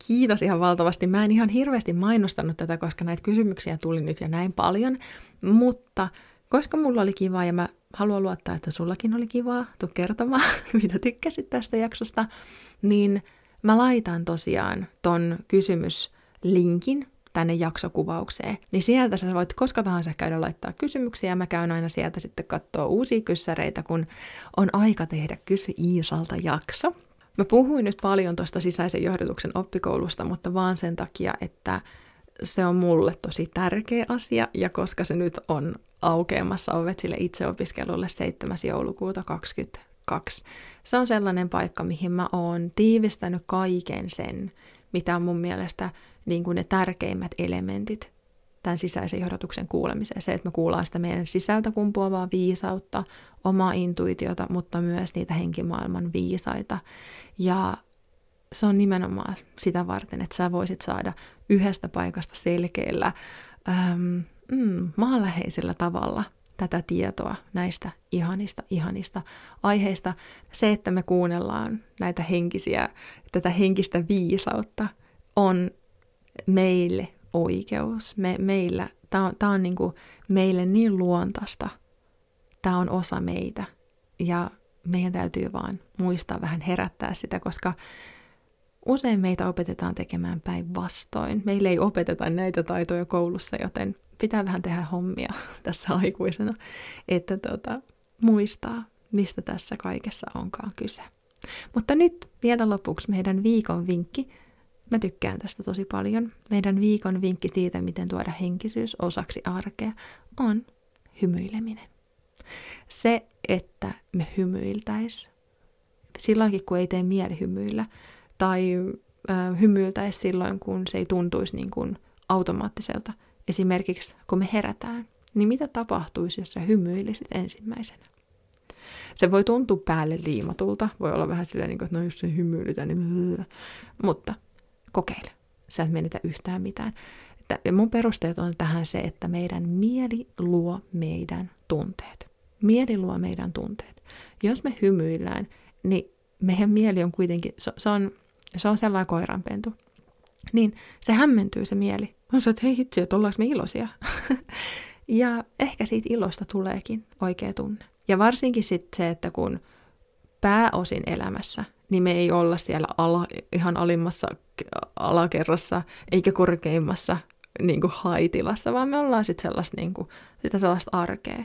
Kiitos ihan valtavasti. Mä en ihan hirveästi mainostanut tätä, koska näitä kysymyksiä tuli nyt jo näin paljon, mutta koska mulla oli kivaa ja mä haluan luottaa, että sullakin oli kivaa, tuu kertomaan, mitä tykkäsit tästä jaksosta, niin Mä laitan tosiaan ton kysymyslinkin tänne jaksokuvaukseen, niin sieltä sä voit koska tahansa käydä laittaa kysymyksiä. Mä käyn aina sieltä sitten katsoa uusia kyssäreitä, kun on aika tehdä Kysy Iisalta jakso. Mä puhuin nyt paljon tuosta sisäisen johdatuksen oppikoulusta, mutta vaan sen takia, että se on mulle tosi tärkeä asia, ja koska se nyt on aukeamassa ovet sille itseopiskelulle 7. joulukuuta 20 kaksi. Se on sellainen paikka, mihin mä oon tiivistänyt kaiken sen, mitä on mun mielestä niin kuin ne tärkeimmät elementit tämän sisäisen johdatuksen kuulemiseen. Se, että me kuullaan sitä meidän sisältä kumpuavaa viisautta, omaa intuitiota, mutta myös niitä henkimaailman viisaita. Ja se on nimenomaan sitä varten, että sä voisit saada yhdestä paikasta selkeällä, mm, maanläheisellä tavalla – tätä tietoa näistä ihanista, ihanista aiheista. Se, että me kuunnellaan näitä henkisiä, tätä henkistä viisautta, on meille oikeus. Me, meillä, tämä on, tää on niinku meille niin luontaista. Tämä on osa meitä. Ja meidän täytyy vaan muistaa vähän herättää sitä, koska usein meitä opetetaan tekemään päinvastoin. Meille ei opeteta näitä taitoja koulussa, joten pitää vähän tehdä hommia tässä aikuisena, että tota, muistaa, mistä tässä kaikessa onkaan kyse. Mutta nyt vielä lopuksi meidän viikon vinkki. Mä tykkään tästä tosi paljon. Meidän viikon vinkki siitä, miten tuoda henkisyys osaksi arkea, on hymyileminen. Se, että me hymyiltäis, silloinkin kun ei tee mieli hymyillä, tai äh, hymyiltäis silloin, kun se ei tuntuisi niin kuin automaattiselta. Esimerkiksi kun me herätään, niin mitä tapahtuisi, jos sä hymyilisit ensimmäisenä? Se voi tuntua päälle liimatulta, voi olla vähän silleen, niin että no jos se hymyilytään, niin... Mutta kokeile. Sä et menetä yhtään mitään. Ja mun perusteet on tähän se, että meidän mieli luo meidän tunteet. Mieli luo meidän tunteet. Jos me hymyillään, niin meidän mieli on kuitenkin, se, se on, se on sellainen koiranpentu. Niin se hämmentyy se mieli. On se, että hei hitsi, että ollaanko me iloisia? ja ehkä siitä ilosta tuleekin oikea tunne. Ja varsinkin sitten se, että kun pääosin elämässä, niin me ei olla siellä ala, ihan alimmassa alakerrassa eikä korkeimmassa niin kuin haitilassa, vaan me ollaan sitten sellaista, niin sitä sellaista arkea.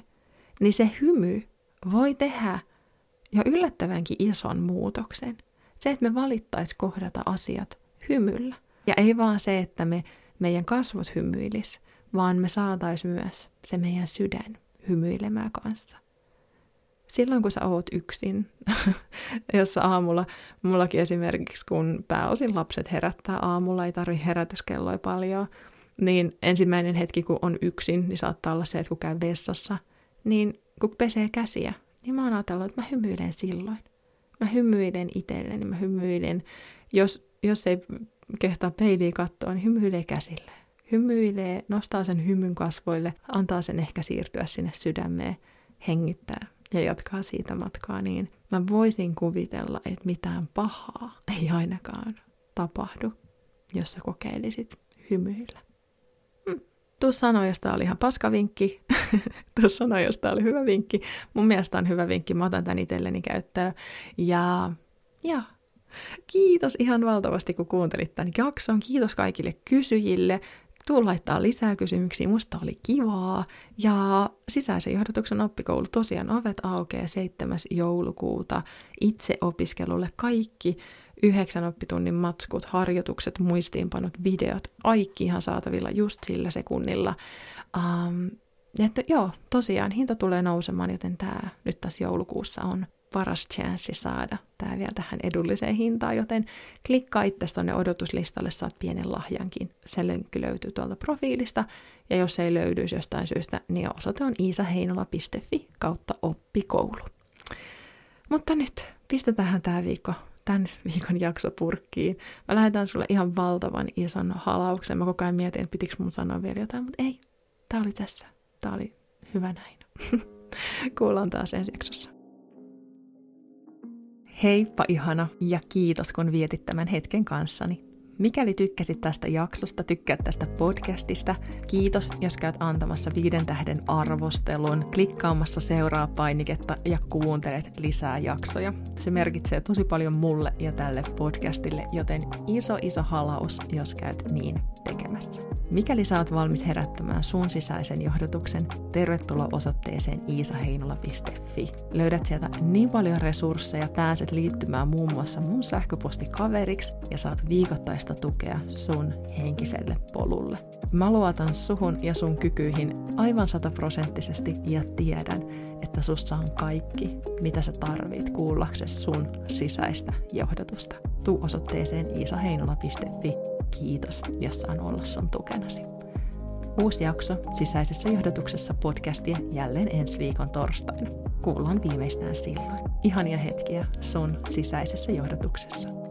Niin se hymy voi tehdä jo yllättävänkin ison muutoksen. Se, että me valittaisi kohdata asiat hymyllä. Ja ei vaan se, että me, meidän kasvot hymyilis, vaan me saatais myös se meidän sydän hymyilemään kanssa silloin kun sä oot yksin, jossa aamulla, mullakin esimerkiksi kun pääosin lapset herättää aamulla, ei tarvi herätyskelloja paljon, niin ensimmäinen hetki kun on yksin, niin saattaa olla se, että kun käy vessassa, niin kun pesee käsiä, niin mä oon ajatellut, että mä hymyilen silloin. Mä hymyilen itselleni, mä hymyilen, jos, jos ei kehtaa peiliä katsoa, niin hymyilee käsille. Hymyilee, nostaa sen hymyn kasvoille, antaa sen ehkä siirtyä sinne sydämeen, hengittää ja jatkaa siitä matkaa, niin mä voisin kuvitella, että mitään pahaa ei ainakaan tapahdu, jos sä kokeilisit hymyillä. Hmm. Tuu sanoa, jos tää oli ihan paskavinkki. Tuu sanoa, jos tää oli hyvä vinkki. Mun mielestä on hyvä vinkki. Mä otan tän itselleni käyttöön. Ja, ja Kiitos ihan valtavasti, kun kuuntelit tämän jakson. Kiitos kaikille kysyjille. Tuu laittaa lisää kysymyksiä, musta oli kivaa. Ja sisäisen johdatuksen oppikoulu tosiaan ovet aukeaa 7. joulukuuta itse opiskelulle kaikki yhdeksän oppitunnin matskut, harjoitukset, muistiinpanot, videot, kaikki ihan saatavilla just sillä sekunnilla. Um, että joo, tosiaan hinta tulee nousemaan, joten tämä nyt tässä joulukuussa on paras chanssi saada tämä vielä tähän edulliseen hintaan, joten klikkaa itse tuonne odotuslistalle, saat pienen lahjankin. Se linkki löytyy tuolta profiilista, ja jos ei löydyisi jostain syystä, niin osoite on iisaheinola.fi kautta oppikoulu. Mutta nyt pistetään tämä viikko, tämän viikon jakso purkkiin. Mä lähetän sulle ihan valtavan ison halauksen. Mä koko ajan mietin, että pitikö mun sanoa vielä jotain, mutta ei. Tää oli tässä. Tää oli hyvä näin. Kuullaan taas ensi jaksossa. Heippa ihana ja kiitos kun vietit tämän hetken kanssani. Mikäli tykkäsit tästä jaksosta, tykkäät tästä podcastista, kiitos, jos käyt antamassa viiden tähden arvostelun, klikkaamassa seuraa painiketta ja kuuntelet lisää jaksoja. Se merkitsee tosi paljon mulle ja tälle podcastille, joten iso iso halaus, jos käyt niin tekemässä. Mikäli oot valmis herättämään sun sisäisen johdotuksen, tervetuloa osoitteeseen iisaheinola.fi. Löydät sieltä niin paljon resursseja, pääset liittymään muun muassa mun sähköpostikaveriksi ja saat viikoittaista tukea sun henkiselle polulle. Mä luotan suhun ja sun kykyihin aivan sataprosenttisesti ja tiedän, että sussa on kaikki, mitä sä tarvit kuullaksesi sun sisäistä johdotusta. Tuu osoitteeseen iisaheinola.fi Kiitos, jos saan olla sun tukenasi. Uusi jakso sisäisessä johdotuksessa podcastia jälleen ensi viikon torstaina. Kuullaan viimeistään silloin. Ihania hetkiä sun sisäisessä johdotuksessa.